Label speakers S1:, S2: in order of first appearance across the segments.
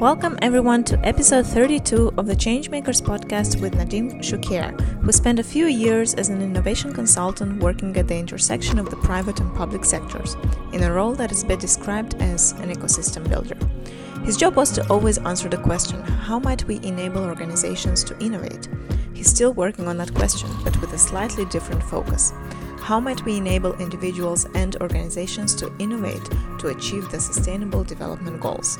S1: Welcome everyone to episode 32 of the Changemakers podcast with Nadim Choucair, who spent a few years as an innovation consultant working at the intersection of the private and public sectors, in a role that is best described as an ecosystem builder. His job was to always answer the question how might we enable organizations to innovate? He's still working on that question, but with a slightly different focus. How might we enable individuals and organizations to innovate to achieve the Sustainable Development Goals?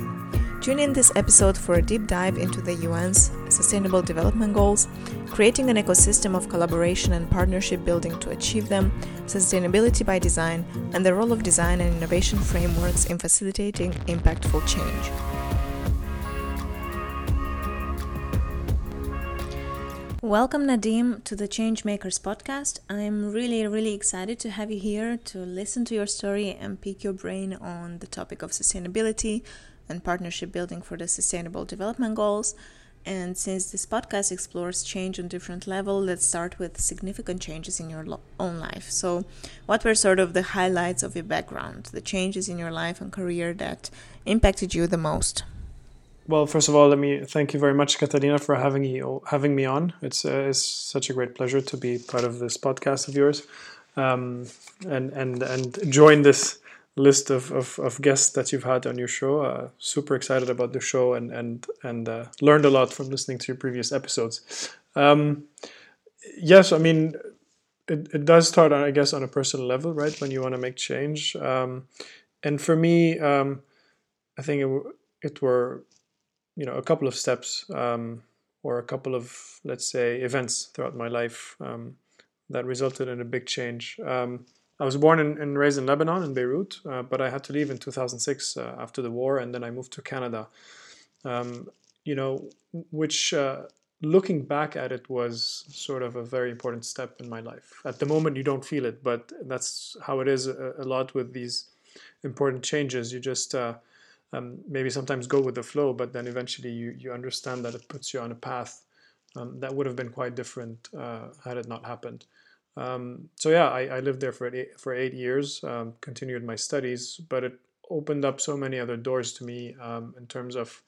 S1: Tune in this episode for a deep dive into the UN's Sustainable Development Goals, creating an ecosystem of collaboration and partnership building to achieve them, sustainability by design, and the role of design and innovation frameworks in facilitating impactful change. Welcome, Nadim, to the Changemakers podcast. I'm really, really excited to have you here to listen to your story and pick your brain on the topic of sustainability, and partnership building for the Sustainable Development Goals. And since this podcast explores change on different level, let's start with significant changes in your lo- own life. So, what were sort of the highlights of your background, the changes in your life and career that impacted you the most?
S2: Well, first of all, let me thank you very much, Katarina, for having you having me on. It's uh, it's such a great pleasure to be part of this podcast of yours, um, and and and join this list of, of, of, guests that you've had on your show. Uh, super excited about the show and and and uh, learned a lot from listening to your previous episodes. Um, yes, I mean it, it does start, on, I guess, on a personal level, right? When you want to make change, um, and for me, um, I think it, it were you know a couple of steps um, or a couple of let's say events throughout my life um, that resulted in a big change. I was born and, and raised in Lebanon, in Beirut, uh, but I had to leave in 2006 uh, after the war, and then I moved to Canada. Um, you know, which uh, looking back at it was sort of a very important step in my life. At the moment, you don't feel it, but that's how it is a, a lot with these important changes. You just uh, um, maybe sometimes go with the flow, but then eventually you, you understand that it puts you on a path um, that would have been quite different uh, had it not happened. Um, so yeah, I, I, lived there for eight, for eight years, um, continued my studies, but it opened up so many other doors to me um, in terms of,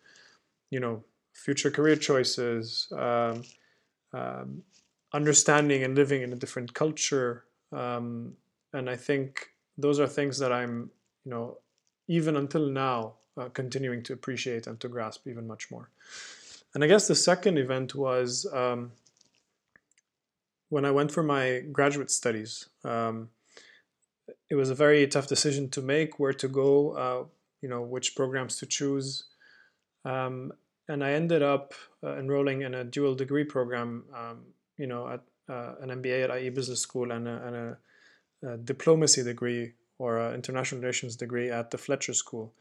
S2: you know, future career choices, um, um, understanding and living in a different culture, um, and I think those are things that I'm, you know, even until now, uh, continuing to appreciate and to grasp even much more. And I guess the second event was when I went for my graduate studies, um, it was a very tough decision to make where to go, uh, you know, which programs to choose. Um, and I ended up uh, enrolling in a dual degree program, um, you know, at uh, an MBA at IE Business School and a, and a, a diplomacy degree or an international relations degree at the Fletcher School.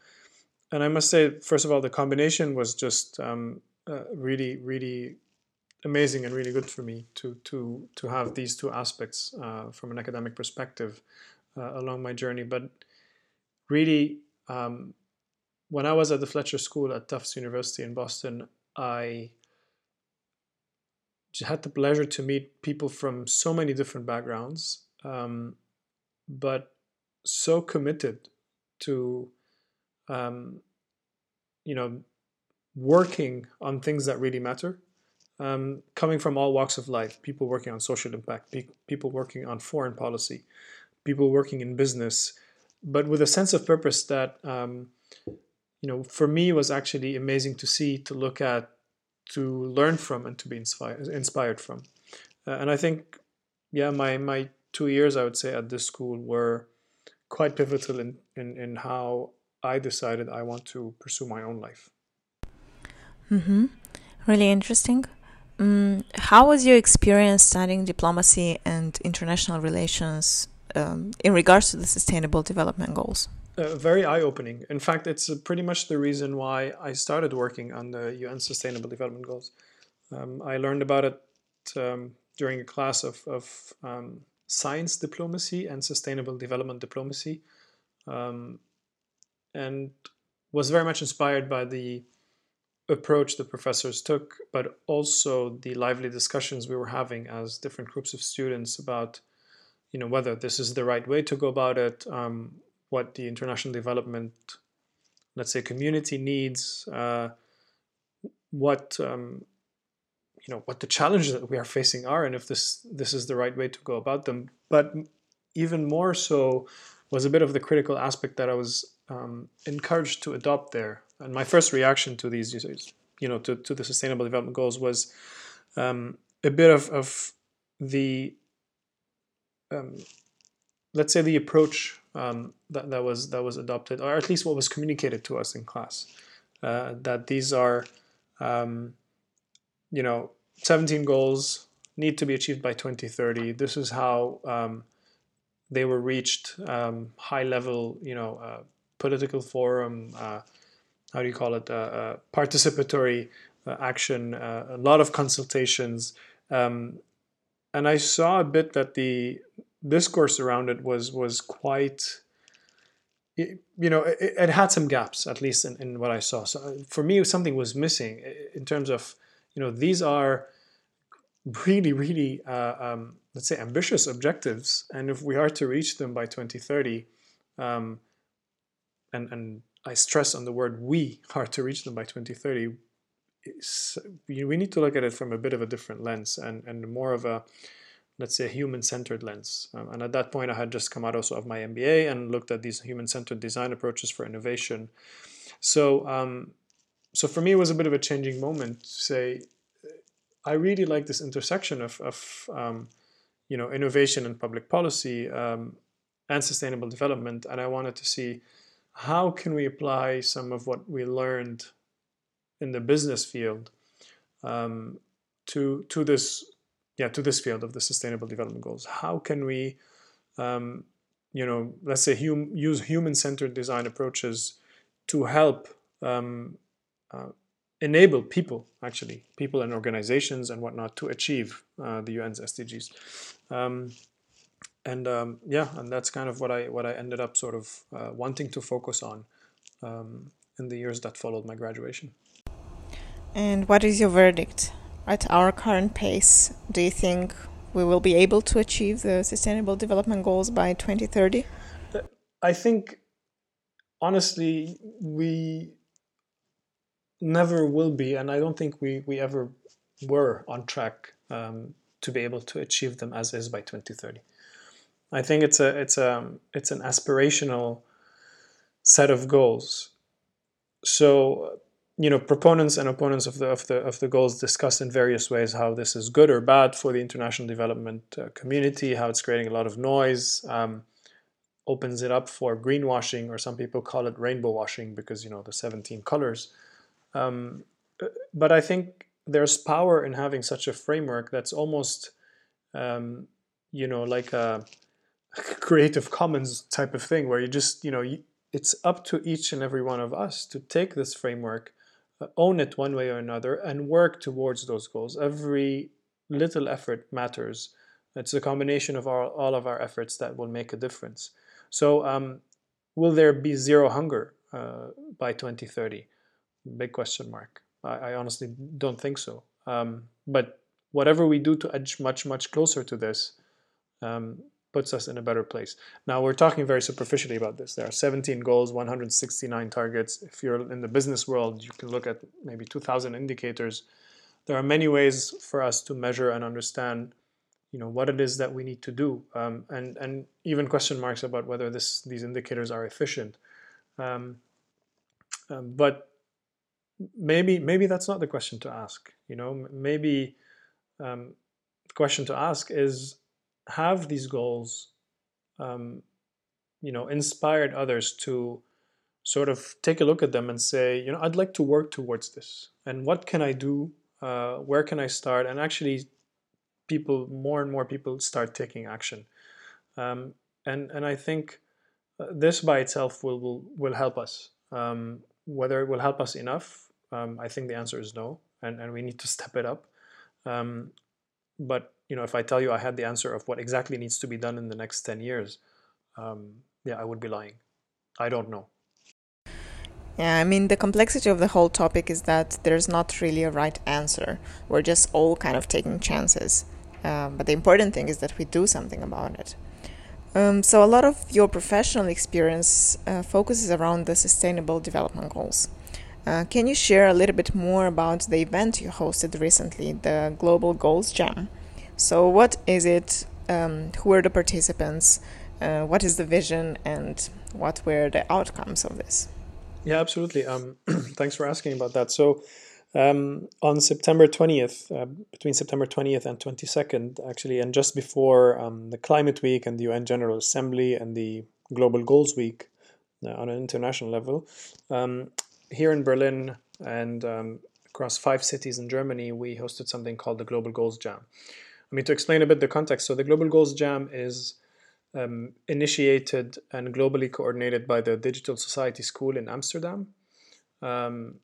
S2: And I must say, first of all, the combination was just um, uh, really, really amazing and really good for me to to to have these two aspects uh, from an academic perspective uh, along my journey. But really, um, when I was at the Fletcher School at Tufts University in Boston, I had the pleasure to meet people from so many different backgrounds, um, but so committed to, um, you know, working on things that really matter um, coming from all walks of life people working on social impact, pe- people working on foreign policy, people working in business, but with a sense of purpose that, um, you know, for me was actually amazing to see, to look at, to learn from, and to be inspired, inspired from. Uh, and I think, yeah, my, my two years, I would say, at this school were quite pivotal in, in, in how I decided I want to pursue my own life.
S1: Mm-hmm. Really interesting. Um, how was your experience studying diplomacy and international relations um, in regards to the Sustainable Development Goals?
S2: Uh, very eye opening. In fact, it's uh, pretty much the reason why I started working on the UN Sustainable Development Goals. Um, I learned about it um, during a class of, of um, science diplomacy and sustainable development diplomacy, um, and was very much inspired by the approach the professors took, but also the lively discussions we were having as different groups of students about, you know, whether this is the right way to go about it, um, what the international development, let's say, community needs, uh, what um, you know what the challenges that we are facing are, and if this this is the right way to go about them. But even more so was a bit of the critical aspect that I was um, encouraged to adopt there. And my first reaction to these, you know, to, to the Sustainable Development Goals was um, a bit of, of the, um, let's say, the approach um, that, that was that was adopted, or at least what was communicated to us in class, uh, that these are, um, you know, 17 goals need to be achieved by 2030. This is how um, they were reached um, high level, you know, uh, political forum, uh, how do you call it, uh, uh participatory uh, action, uh, a lot of consultations. Um, and I saw a bit that the discourse around it was was quite, you know, it, it had some gaps, at least in, in what I saw. So for me, something was missing in terms of, you know, these are really, really, uh, um, let's say, ambitious objectives. And if we are to reach them by 2030, um, and, and I stress on the word we are to reach them by 2030, we need to look at it from a bit of a different lens and, and more of a, let's say, human-centered lens. Um, and at that point, I had just come out also of my MBA and looked at these human-centered design approaches for innovation. So, um, so for me, it was a bit of a changing moment to say, I really like this intersection of, of um, you know, innovation and public policy um, and sustainable development. And I wanted to see how can we apply some of what we learned in the business field um, to to this yeah to this field of the sustainable development goals. How can we um, you know let's say hum, use human centered design approaches to help um, uh, enable people, actually, people and organizations and whatnot, to achieve uh, the UN's SDGs. And um, yeah, and that's kind of what I what I ended up sort of uh, wanting to focus on um, in the years that followed my graduation.
S1: And what is your verdict? At our current pace, do you think we will be able to achieve the Sustainable Development Goals by 2030?
S2: I think, honestly, we never will be, and I don't think we, we ever were on track um, to be able to achieve them as is by 2030. I think it's a it's a it's an aspirational set of goals. So you know proponents and opponents of the of the of the goals discuss in various ways how this is good or bad for the international development uh, community, how it's creating a lot of noise. Um, opens it up for greenwashing, or some people call it rainbow washing because you know the 17 colors. Um, but I think there's power in having such a framework that's almost, um, you know, like a Creative Commons type of thing, where you just, you know, it's up to each and every one of us to take this framework, uh, own it one way or another, and work towards those goals. Every little effort matters. It's a combination of our, all of our efforts that will make a difference. So, um, will there be zero hunger uh, by 2030? Big question mark. I, I honestly don't think so. Um, but whatever we do to edge much, much closer to this um, puts us in a better place. Now, we're talking very superficially about this. There are 17 goals, 169 targets. If you're in the business world, you can look at maybe 2,000 indicators. There are many ways for us to measure and understand you know what it is that we need to do um, and and even question marks about whether this these indicators are efficient um, um, but maybe maybe that's not the question to ask. You know, maybe um, the question to ask is: Have these goals, um, you know, inspired others to sort of take a look at them and say, you know, I'd like to work towards this, and what can I do? Uh, where can I start? And actually, people, more and more people, start taking action. Um, and and I think uh, this by itself will will, will help us. Um, whether it will help us enough um, I think the answer is no, and, and we need to step it up. Um, but you know, if I tell you I had the answer of what exactly needs to be done in the next 10 years, um, yeah, I would be lying. I don't know.
S1: Yeah, I mean, the complexity of the whole topic is that there's not really a right answer. We're just all kind of taking chances. Um, but the important thing is that we do something about it. Um, so, a lot of your professional experience uh, focuses around the sustainable development goals. Uh, can you share a little bit more about the event you hosted recently, the Global Goals Jam? So, what is it? Um, who are the participants? Uh, what is the vision, and what were the outcomes of this?
S2: Yeah, absolutely. Um, thanks for asking about that. So, um, on September 20th, uh, between September 20th and 22nd, actually, and just before um, the Climate Week and the UN General Assembly and the Global Goals Week uh, on an international level, um, here in Berlin and um, across five cities in Germany, we hosted something called the Global Goals Jam. I mean, to explain a bit the context, so the Global Goals Jam is um, initiated and globally coordinated by the Digital Society School in Amsterdam. Um,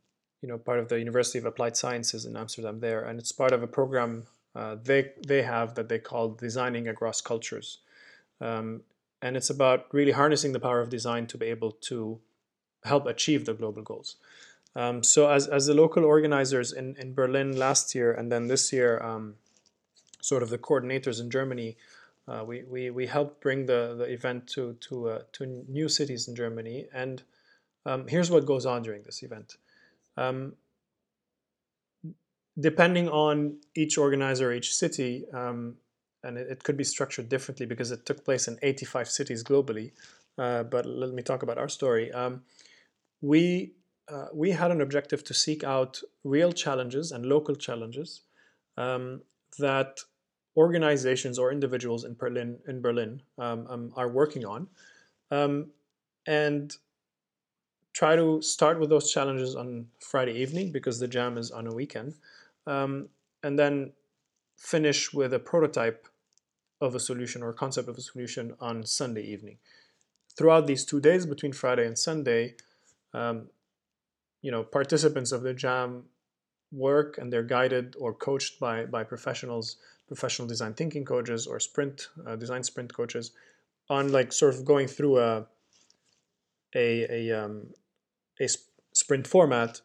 S2: you know, part of the University of Applied Sciences in Amsterdam there, and it's part of a program uh, they they have that they call Designing Across Cultures, um, and it's about really harnessing the power of design to be able to help achieve the global goals. Um, so as as the local organizers in in Berlin last year and then this year, um, sort of the coordinators in Germany. Uh, we, we, we helped bring the, the event to to uh, to new cities in Germany, and um, here's what goes on during this event. Um, depending on each organizer, each city, um, and it, it, could be structured differently because it took place in 85 cities globally. Uh, but let me talk about our story. Um, we uh, we had an objective to seek out real challenges and local challenges um, that organizations or individuals in Berlin in Berlin um, um, are working on, um, and try to start with those challenges on Friday evening because the jam is on a weekend, um, and then finish with a prototype of a solution or concept of a solution on Sunday evening. Throughout these two days, between Friday and Sunday, um, you know, participants of the jam work and they're guided or coached by by professionals, professional design thinking coaches or sprint uh, design sprint coaches, on like sort of going through a a, a um, a sprint format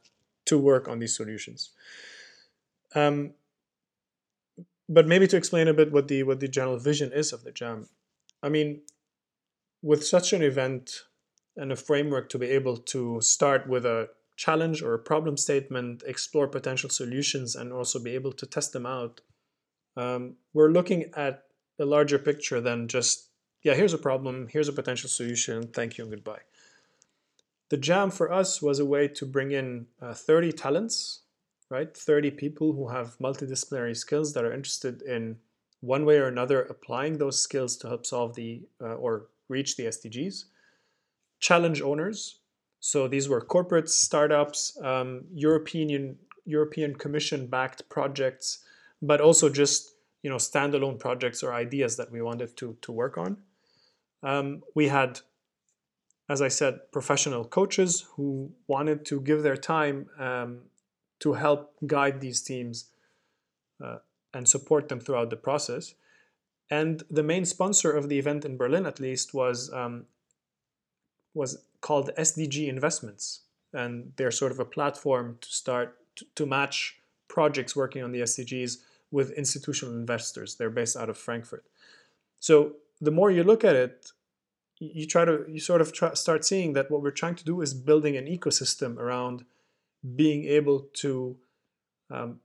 S2: to work on these solutions. Um, but maybe to explain a bit what the what the general vision is of the jam. I mean, with such an event and a framework to be able to start with a challenge or a problem statement, explore potential solutions, and also be able to test them out, um, we're looking at a larger picture than just yeah, here's a problem, here's a potential solution, thank you and goodbye. The jam for us was a way to bring in uh, 30 talents, right? 30 people who have multidisciplinary skills that are interested in one way or another applying those skills to help solve the uh, or reach the SDGs. Challenge owners. So these were corporates, startups, um, European European Commission backed projects, but also just you know standalone projects or ideas that we wanted to to work on. Um, we had as I said, professional coaches who wanted to give their time um, to help guide these teams uh, and support them throughout the process. And the main sponsor of the event in Berlin, at least, was um, was called SDG Investments, and they're sort of a platform to start to, to match projects working on the SDGs with institutional investors. They're based out of Frankfurt. So the more you look at it, you try to you sort of try, start seeing that what we're trying to do is building an ecosystem around being able to um,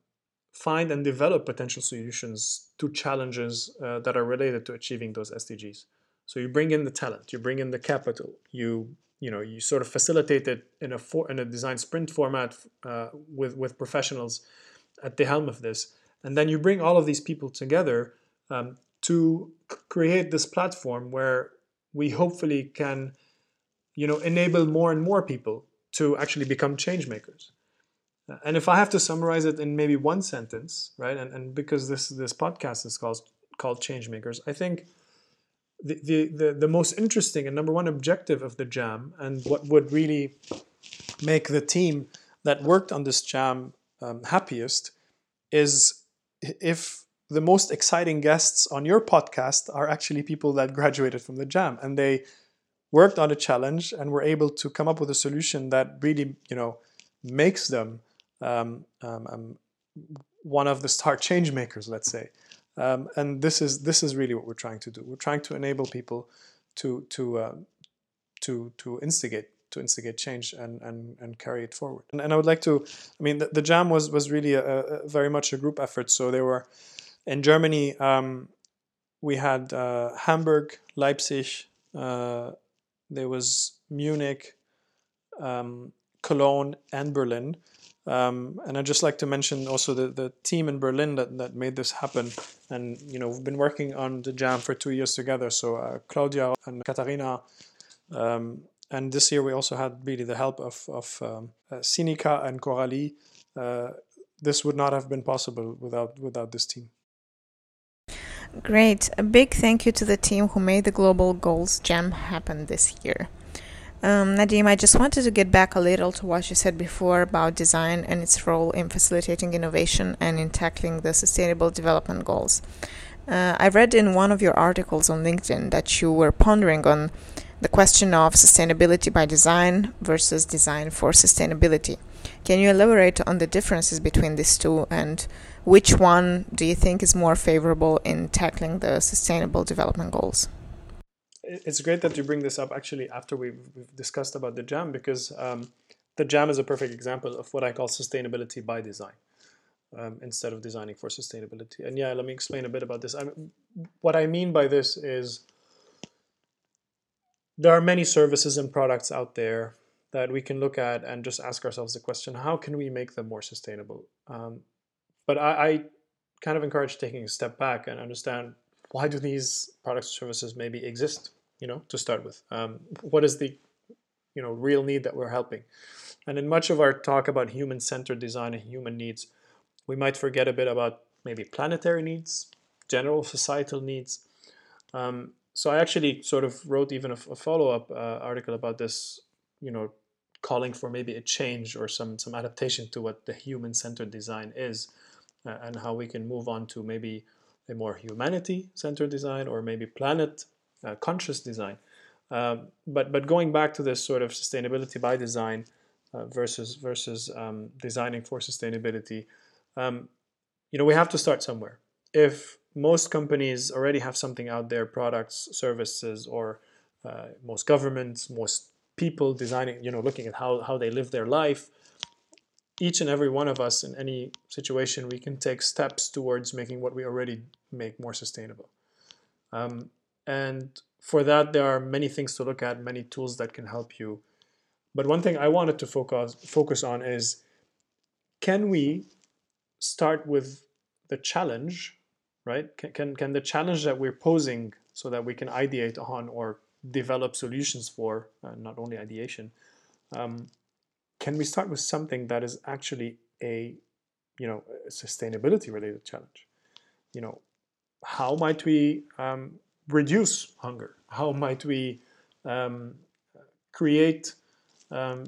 S2: find and develop potential solutions to challenges uh, that are related to achieving those SDGs. So you bring in the talent, you bring in the capital, you you know you sort of facilitate it in a for, in a design sprint format uh, with with professionals at the helm of this, and then you bring all of these people together um, to create this platform where we hopefully can you know enable more and more people to actually become change makers and if i have to summarize it in maybe one sentence right and, and because this this podcast is called called change makers i think the, the, the, the most interesting and number one objective of the jam and what would really make the team that worked on this jam um, happiest is if the most exciting guests on your podcast are actually people that graduated from the jam and they worked on a challenge and were able to come up with a solution that really you know makes them um, um, um, one of the star change makers let's say. Um, and this is this is really what we're trying to do. We're trying to enable people to to uh, to to instigate to instigate change and and, and carry it forward. And, and I would like to, I mean, the, the jam was was really a, a, very much a group effort. So there were in Germany, um, we had uh, Hamburg, Leipzig, uh, there was Munich, um, Cologne, and Berlin. Um, and I'd just like to mention also the, the team in Berlin that, that made this happen. And, you know, we've been working on the jam for two years together. So uh, Claudia and Katharina. Um, and this year we also had really the help of, of um, uh, Sinika and Coralie. Uh, this would not have been possible without, without this team.
S1: Great. A big thank you to the team who made the Global Goals Jam happen this year. Um, Nadim, I just wanted to get back a little to what you said before about design and its role in facilitating innovation and in tackling the sustainable development goals. Uh, I read in one of your articles on LinkedIn that you were pondering on the question of sustainability by design versus design for sustainability. Can you elaborate on the differences between these two and which one do you think is more favorable in tackling the sustainable development goals?
S2: it's great that you bring this up actually after we've, discussed about the jam because um, the jam is a perfect example of what I call sustainability by design um, instead of designing for sustainability. And yeah, let me explain a bit about this. I what I mean by this is there are many services and products out there that we can look at and just ask ourselves the question how can we make them more sustainable? Um, but I, I kind of encourage taking a step back and understand why do these products or services maybe exist you know, to start with. Um, what is the, you know, real need that we're helping? And in much of our talk about human-centered design and human needs, we might forget a bit about maybe planetary needs, general societal needs. Um, so I actually sort of wrote even a, a follow-up uh, article about this, you know, calling for maybe a change or some some adaptation to what the human-centered design is, uh, and how we can move on to maybe a more humanity-centered design or maybe planet uh, conscious design. Um, but but going back to this sort of sustainability by design uh, versus versus um, designing for sustainability, um, you know we have to start somewhere. If most companies already have something out there, products, services, or uh, most governments, most people designing, you know, looking at how, how they live their life, each and every one of us in any situation, we can take steps towards making what we already make more sustainable. Um, and for that, there are many things to look at, many tools that can help you. But one thing I wanted to focus focus on is can we start with the challenge, right? Can, can, can the challenge that we're posing so that we can ideate on or develop solutions for, uh, not only ideation, um, can we start with something that is actually a, you know, a sustainability related challenge? You know, how might we um, reduce hunger? How might we um, create, um,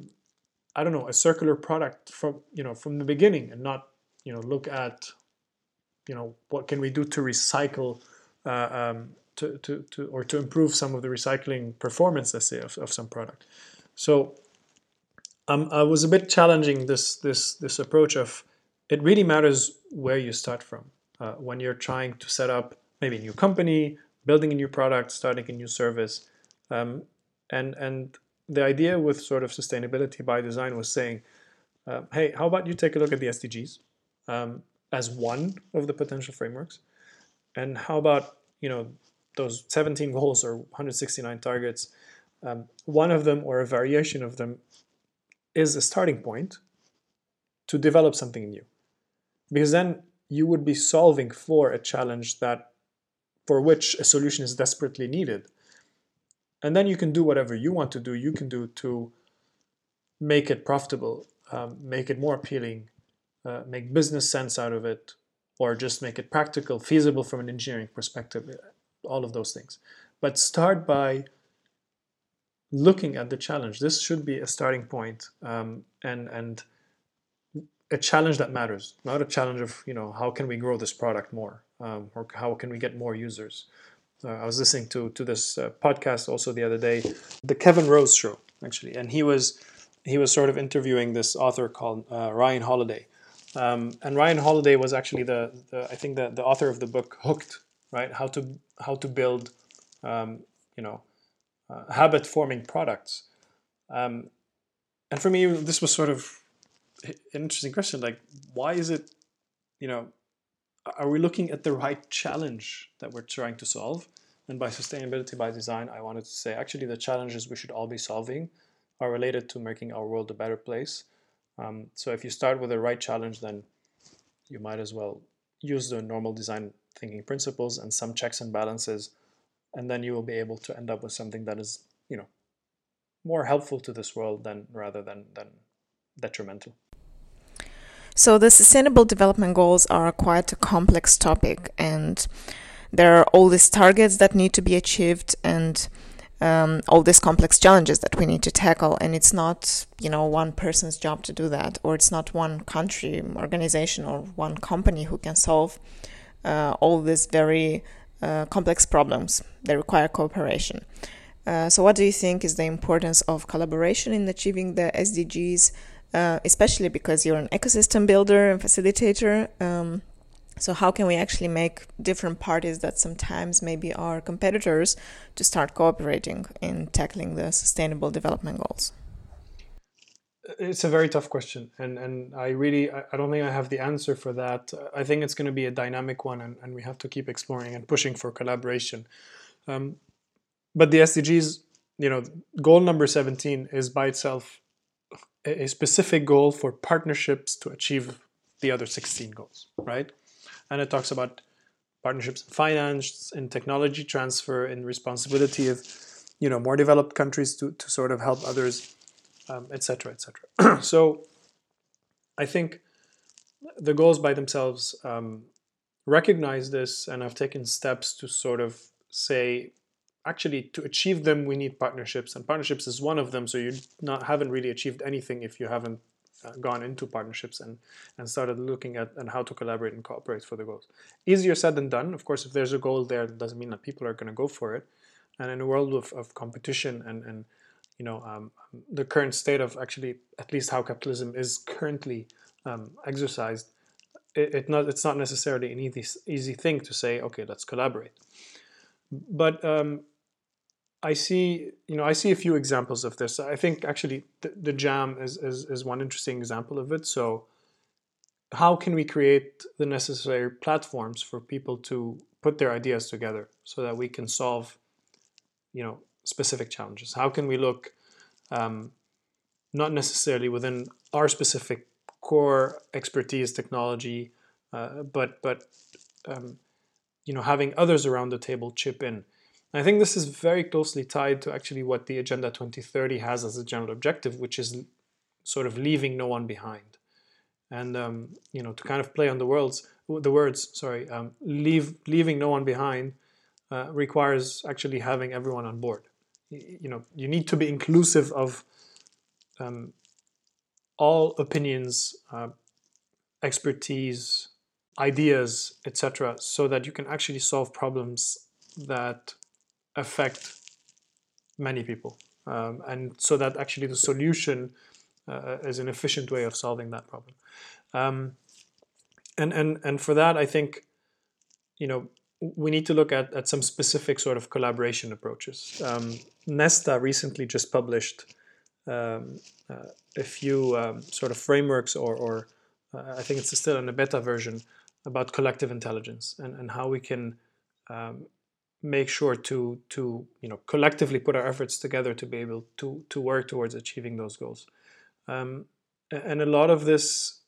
S2: I don't know, a circular product from you know from the beginning and not you know look at you know what can we do to recycle uh, um, to, to, to or to improve some of the recycling performance, let's say, of, of some product. So um, I was a bit challenging this this this approach of it really matters where you start from uh, when you're trying to set up maybe a new company building a new product, starting a new service. Um, and, and the idea with sort of sustainability by design was saying, uh, hey, how about you take a look at the SDGs um, as one of the potential frameworks? And how about, you know, those 17 goals or 169 targets, um, one of them or a variation of them is a starting point to develop something new. Because then you would be solving for a challenge that for which a solution is desperately needed. And then you can do whatever you want to do, you can do to make it profitable, um, make it more appealing, uh, make business sense out of it, or just make it practical, feasible from an engineering perspective, all of those things. But start by looking at the challenge. This should be a starting point, um, and and a challenge that matters, not a challenge of you know how can we grow this product more um, or how can we get more users. Uh, I was listening to to this uh, podcast also the other day, the Kevin Rose show actually, and he was he was sort of interviewing this author called uh, Ryan Holiday, um, and Ryan Holiday was actually the, the I think the, the author of the book Hooked, right? How to how to build, um, you know, uh, habit forming products. Um, and for me, this was sort of an interesting question. Like, why is it, you know, are we looking at the right challenge that we're trying to solve? And by sustainability by design, I wanted to say actually the challenges we should all be solving are related to making our world a better place. Um, so if you start with the right challenge, then you might as well use the normal design thinking principles and some checks and balances, and then you will be able to end up with something that is, you know, more helpful to this world than rather than than detrimental.
S1: So the sustainable development goals are quite a complex topic and there are all these targets that need to be achieved and um, all these complex challenges that we need to tackle and it's not you know one person's job to do that or it's not one country organization or one company who can solve uh, all these very uh, complex problems that require cooperation. Uh, so what do you think is the importance of collaboration in achieving the sdgs uh, especially because you're an ecosystem builder and facilitator? Um, so, how can we actually make different parties that sometimes maybe are competitors to start cooperating in tackling the sustainable development goals?
S2: It's a very tough question, and, and I really I don't think I have the answer for that. I think it's going to be a dynamic one, and, and we have to keep exploring and pushing for collaboration. Um, but the SDGs, you know, goal number 17 is by itself a specific goal for partnerships to achieve the other 16 goals, right? And it talks about partnerships in finance, in technology transfer, in responsibility of you know more developed countries to, to sort of help others, etc., um, etc. Et so I think the goals by themselves um, recognize this and have taken steps to sort of say actually to achieve them we need partnerships and partnerships is one of them so you not haven't really achieved anything if you haven't uh, gone into partnerships and, and started looking at and how to collaborate and cooperate for the goals. Easier said than done. Of course, if there's a goal there, it doesn't mean that people are going to go for it. And in a world of, of competition and, and you know um, the current state of actually at least how capitalism is currently um, exercised, it, it, not it's not necessarily an easy easy thing to say okay let's collaborate. But um, I see, you know, I see a few examples of this. I think actually the, the jam is, is, is one interesting example of it. So, how can we create the necessary platforms for people to put their ideas together so that we can solve, you know, specific challenges? How can we look, um, not necessarily within our specific core expertise, technology, uh, but but um, you know, having others around the table chip in. I think this is very closely tied to actually what the Agenda 2030 has as a general objective, which is sort of leaving no one behind. And um, you know, to kind of play on the words, the words, sorry, um, leave leaving no one behind uh, requires actually having everyone on board. You know, you need to be inclusive of um, all opinions, uh, expertise, ideas, etc., so that you can actually solve problems that affect many people. Um, and so that actually the solution uh, is an efficient way of solving that problem. Um, and, and, and for that, I think, you know, we need to look at, at some specific sort of collaboration approaches. Um, Nesta recently just published um, uh, a few um, sort of frameworks, or, or uh, I think it's still in a beta version, about collective intelligence and, and how we can um, make sure to to you know collectively put our efforts together to be able to to work towards achieving those goals. Um, and a lot of this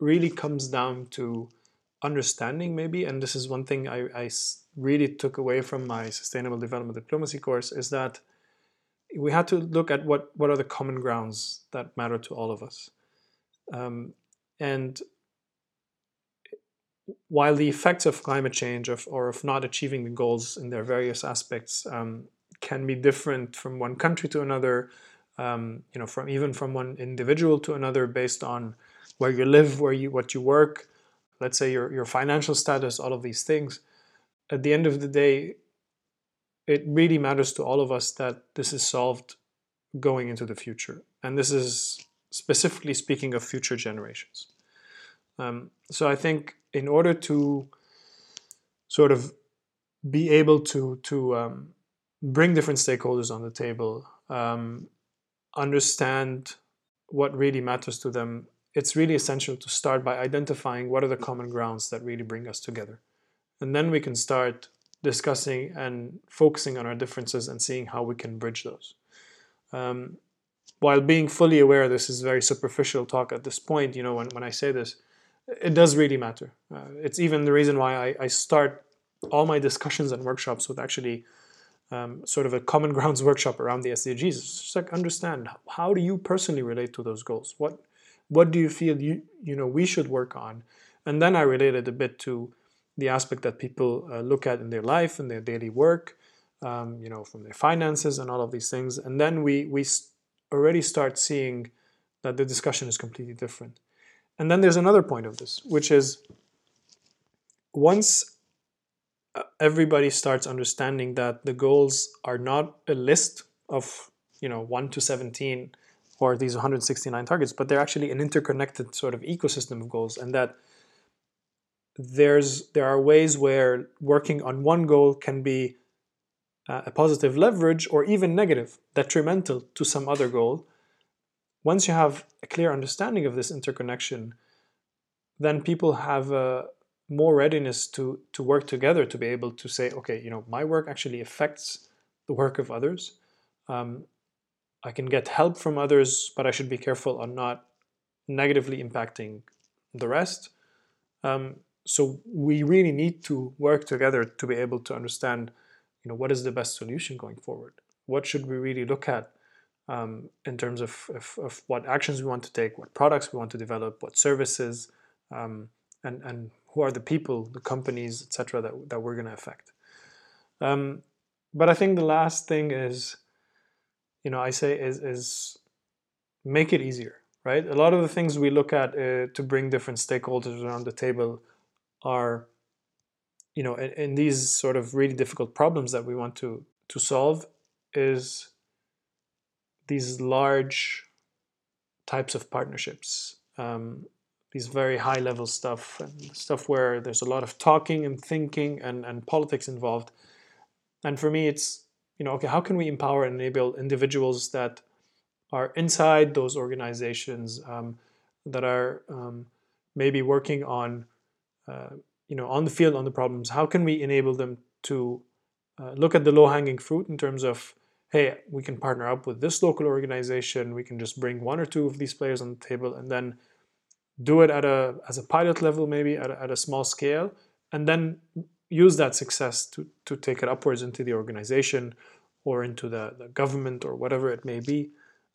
S2: really comes down to understanding maybe and this is one thing I, I really took away from my sustainable development diplomacy course is that we had to look at what what are the common grounds that matter to all of us. Um, and while the effects of climate change of, or of not achieving the goals in their various aspects um, can be different from one country to another, um, you know, from even from one individual to another based on where you live, where you what you work, let's say your your financial status, all of these things. At the end of the day, it really matters to all of us that this is solved going into the future, and this is specifically speaking of future generations. Um, so I think in order to sort of be able to to um, bring different stakeholders on the table, um, understand what really matters to them, it's really essential to start by identifying what are the common grounds that really bring us together. And then we can start discussing and focusing on our differences and seeing how we can bridge those. Um, while being fully aware this is very superficial talk at this point, you know, when, when I say this, it does really matter. Uh, it's even the reason why I, I, start all my discussions and workshops with actually um, sort of a common grounds workshop around the SDGs. Just like understand how do you personally relate to those goals? What what do you feel you you know we should work on? And then I related a bit to the aspect that people uh, look at in their life and their daily work, um, you know, from their finances and all of these things. And then we we already start seeing that the discussion is completely different. And then there's another point of this, which is once uh, everybody starts understanding that the goals are not a list of you know 1 to 17 or these 169 targets but they're actually an interconnected sort of ecosystem of goals and that there's there are ways where working on one goal can be uh, a positive leverage or even negative, detrimental to some other goal. Once you have a clear understanding of this interconnection, then people have a more readiness to to work together to be able to say, okay, you know, my work actually affects the work of others. Um, I can get help from others, but I should be careful on not negatively impacting the rest. Um, so we really need to work together to be able to understand you know what is the best solution going forward what should we really look at um, in terms of, of, of, what actions we want to take what products we want to develop what services um, and, and who are the people the companies etc that, that we're going to affect. Um, but i think the last thing is you know i say is, is make it easier right? A lot of the things we look at uh, to bring different stakeholders around the table are you know in, in, these sort of really difficult problems that we want to to solve is these large types of partnerships um, these very high level stuff and stuff where there's a lot of talking and thinking and, and politics involved. And for me it's you know okay how can we empower and enable individuals that are inside those organizations um, that are um, maybe working on uh, you know on the field on the problems? How can we enable them to uh, look at the low hanging fruit in terms of hey we can partner up with this local organization. We can just bring one or two of these players on the table and then do it at a as a pilot level maybe at a, at a small scale and then use that success to, to take it upwards into the organization or into the, the government or whatever it may be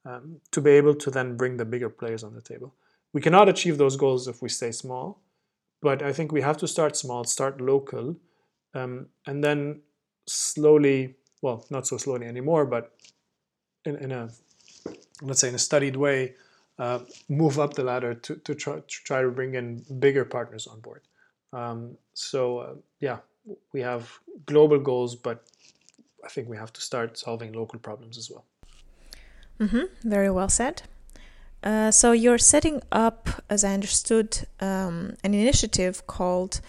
S2: um, to be able to then bring the bigger players on the table. We cannot achieve those goals if we stay small but I think we have to start small, start local, um, and then slowly, well, not so slowly anymore, but in, in a, let's say, in a studied way, uh, move up the ladder to, to, try, to try to bring in bigger partners on board. Um, so, uh, yeah, we have global goals, but I think we have to start solving local problems as well.
S1: Mm-hmm. Very well said. Uh, so you're setting up, as I understood, um, an initiative called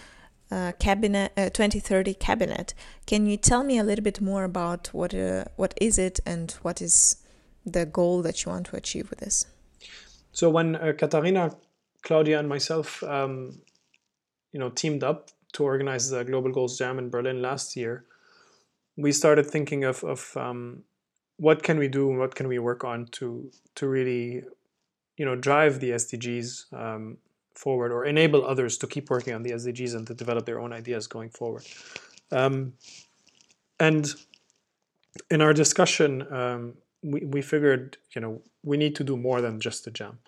S1: uh, Cabinet uh, 2030 Cabinet. Can you tell me a little bit more about what uh, what is it and what is the goal that you want to achieve with this?
S2: So when uh, Katharina, Claudia, and myself, um, you know, teamed up to organize the Global Goals Jam in Berlin last year, we started thinking of of um, what can we do and what can we work on to to really you know drive the SDGs um, forward or enable others to keep working on the SDGs and to develop their own ideas going forward. Um, and in our discussion, um, we, we figured you know we need to do more than just the jam.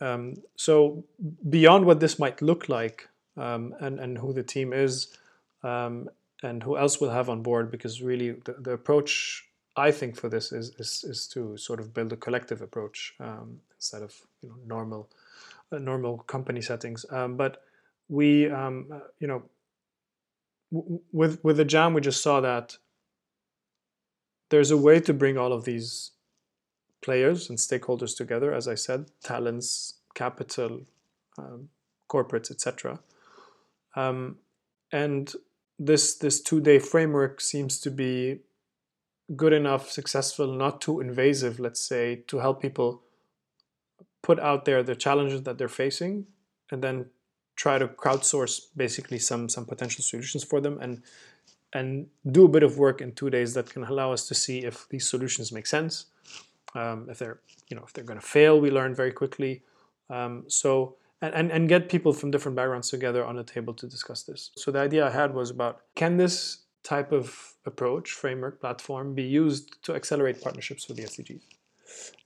S2: Um, so beyond what this might look like um, and and who the team is um, and who else we'll have on board, because really the, the approach I think for this is, is, is to sort of build a collective approach um, instead of you know normal normal company settings. Um, but we um, uh, you know with with the jam we just saw that there's a way to bring all of these players and stakeholders together. As I said, talents, capital, um, corporates, etc. Um, and this this two day framework seems to be good enough, successful, not too invasive, let's say, to help people put out there the challenges that they're facing and then try to crowdsource basically some some potential solutions for them and and do a bit of work in two days that can allow us to see if these solutions make sense. Um, if they're you know if they're going to fail, we learn very quickly. Um, so and, and get people from different backgrounds together on a table to discuss this. So the idea I had was about can this type of approach, framework, platform be used to accelerate partnerships with the SDGs?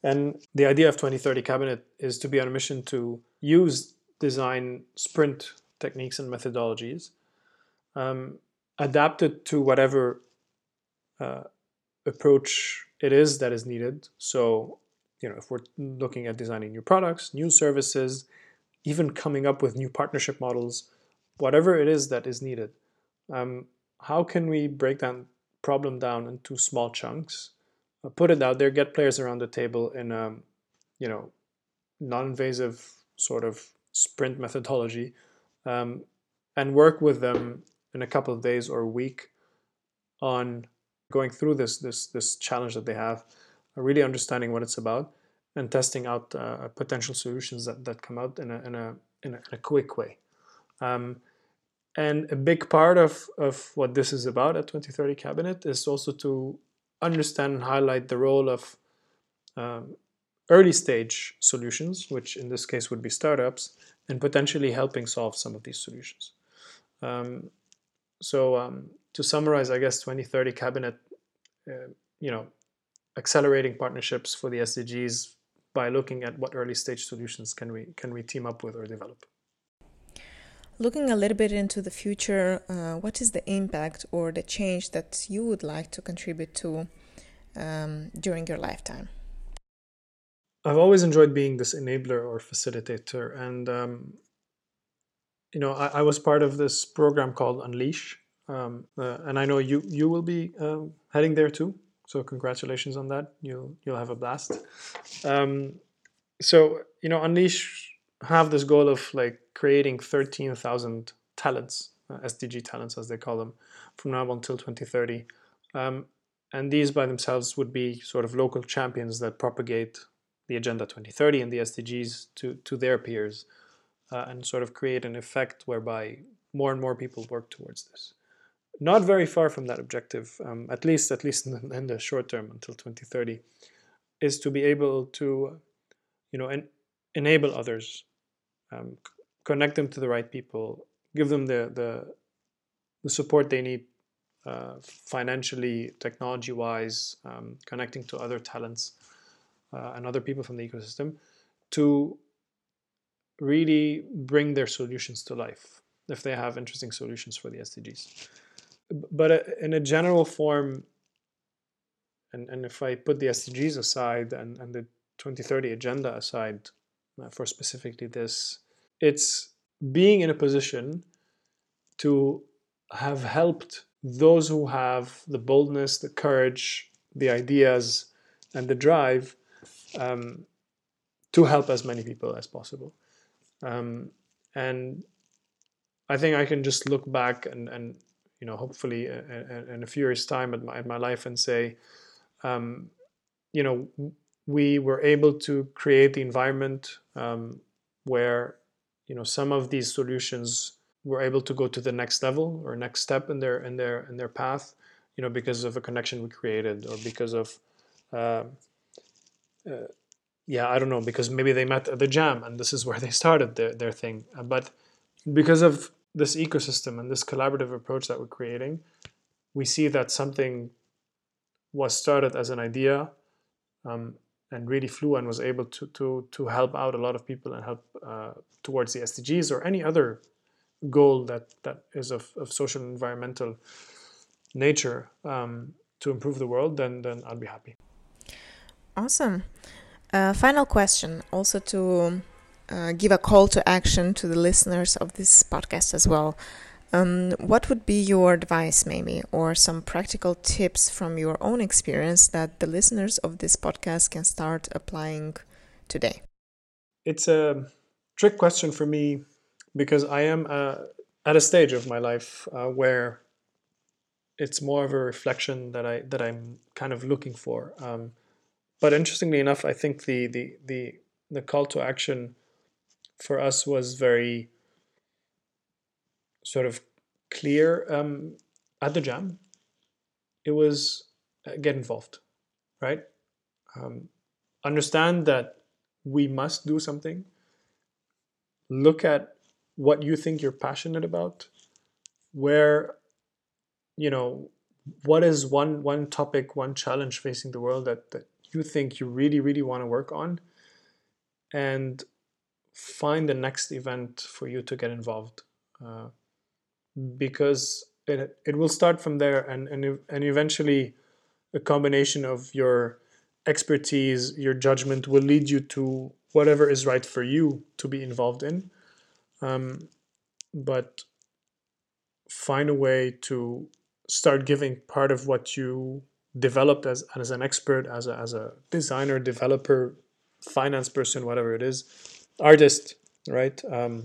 S2: And the idea of 2030 Cabinet is to be on a mission to use design sprint techniques and methodologies um, adapted to whatever uh, approach it is that is needed. So, you know, if we're looking at designing new products, new services, even coming up with new partnership models, whatever it is that is needed, um, how can we break that problem down into small chunks, put it out there, get players around the table in a, you know, non-invasive sort of sprint methodology, um, and work with them in a couple of days or a week on going through this this this challenge that they have, uh, really understanding what it's about, and testing out uh, potential solutions that, that come out in a in a in a, in a quick way. Um, and a big part of, of what this is about at 2030 Cabinet is also to understand and highlight the role of um, early stage solutions, which in this case would be startups, and potentially helping solve some of these solutions. Um, so um, to summarize, I guess 2030 Cabinet, uh, you know, accelerating partnerships for the SDGs by looking at what early stage solutions can we can we team up with or develop.
S1: Looking a little bit into the future, uh, what is the impact or the change that you would like to contribute to um, during your lifetime?
S2: I've always enjoyed being this enabler or facilitator, and um, you know, I, I, was part of this program called Unleash, um, uh, and I know you you will be um, heading there too. So congratulations on that. You'll you'll have a blast. Um, so you know, Unleash have this goal of like creating 13,000 talents, uh, SDG talents as they call them, from now until 2030. Um, and these by themselves would be sort of local champions that propagate the Agenda 2030 and the SDGs to, to their peers uh, and sort of create an effect whereby more and more people work towards this. Not very far from that objective, um, at least at least in the, in the, short term until 2030, is to be able to, you know, en enable others um, connect them to the right people, give them the the, the support they need uh, financially, technology wise, um, connecting to other talents uh, and other people from the ecosystem to really bring their solutions to life if they have interesting solutions for the SDGs. But uh, in a general form, and, and if I put the SDGs aside and, and the 2030 agenda aside for specifically this, it's being in a position to have helped those who have the boldness, the courage, the ideas, and the drive um, to help as many people as possible. Um, and I think I can just look back and, and you know, hopefully in a few years' time at my, at my life and say, um, you know, we were able to create the environment um, where you know some of these solutions were able to go to the next level or next step in their in their in their path you know because of a connection we created or because of uh, uh, yeah i don't know because maybe they met at the jam and this is where they started their, their thing. Uh, but because of this ecosystem and this collaborative approach that we're creating we see that something was started as an idea um, and really flew and was able to to to help out a lot of people and help uh, towards the SDGs or any other goal that that is of, of social and environmental nature um, to improve the world, then then I'll be happy.
S1: Awesome. Uh, final question, also to uh, give a call to action to the listeners of this podcast as well. Um, what would be your advice, maybe, or some practical tips from your own experience that the listeners of this podcast can start applying today?
S2: It's a trick question for me because I am uh, at a stage of my life uh, where it's more of a reflection that I that I'm kind of looking for. Um, but interestingly enough, I think the the the the call to action for us was very sort of clear um, at the jam. It was uh, get involved, right? Um, understand that we must do something. Look at what you think you're passionate about, where, you know, what is one one topic, one challenge facing the world that that you think you really really want to work on, and find the next event for you to get involved, uh, because it it will start from there, and and and eventually, a combination of your expertise, your judgment will lead you to whatever is right for you to be involved in. Um, but find a way to start giving part of what you developed as, as an expert, as a, as a designer, developer, finance person, whatever it is, artist, right? Um,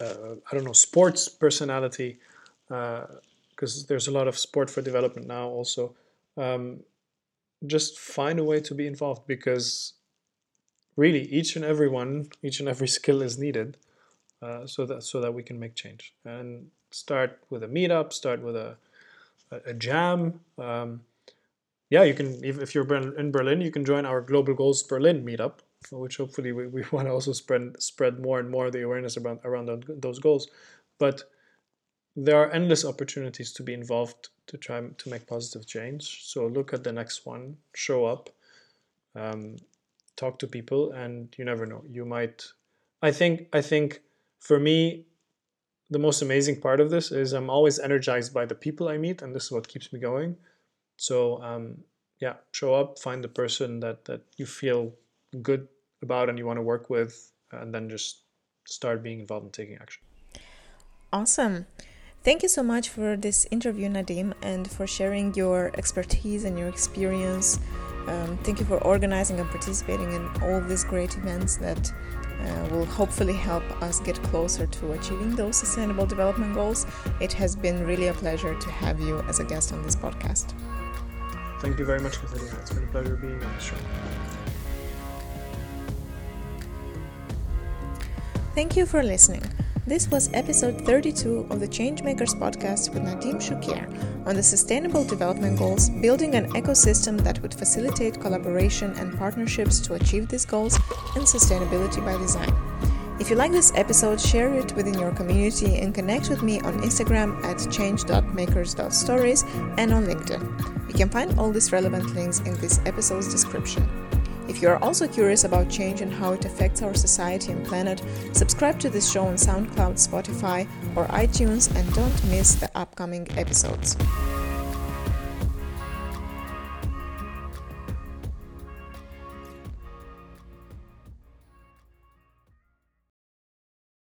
S2: I don't know, sports personality, because uh, there's a lot of sport for development now also. Um, just find a way to be involved because really each and every one, each and every skill is needed uh, so that so that we can make change and start with a meetup, start with a a, a jam. Um, yeah, you can if, if you're in Berlin, you can join our Global Goals Berlin meetup, which hopefully we, we want to also spread spread more and more the awareness around around those goals. But there are endless opportunities to be involved to try to make positive change. So look at the next one, show up, um, talk to people, and you never know. You might. I think. I think for me, the most amazing part of this is I'm always energized by the people I meet, and this is what keeps me going. So um, yeah, show up, find the person that that you feel good about and you want to work with, and then just start being involved in taking action.
S1: Awesome. Thank you so much for this interview, Nadim, and for sharing your expertise and your experience. Um, thank you for organizing and participating in all these great events that uh, will hopefully help us get closer to achieving those sustainable development goals. It has been really a pleasure to have you as a guest on this podcast.
S2: Thank you very much, Katerina. It's been a pleasure being on the show.
S1: Thank you for listening. This was episode 32 of the Changemakers podcast with Nadim Choucair on the Sustainable Development Goals, building an ecosystem that would facilitate collaboration and partnerships to achieve these goals and sustainability by design. If you like this episode, share it within your community and connect with me on Instagram at change.makers.stories and on LinkedIn. You can find all these relevant links in this episode's description. If you are also curious about change and how it affects our society and planet, subscribe to this show on SoundCloud, Spotify, or iTunes and don't miss the upcoming episodes.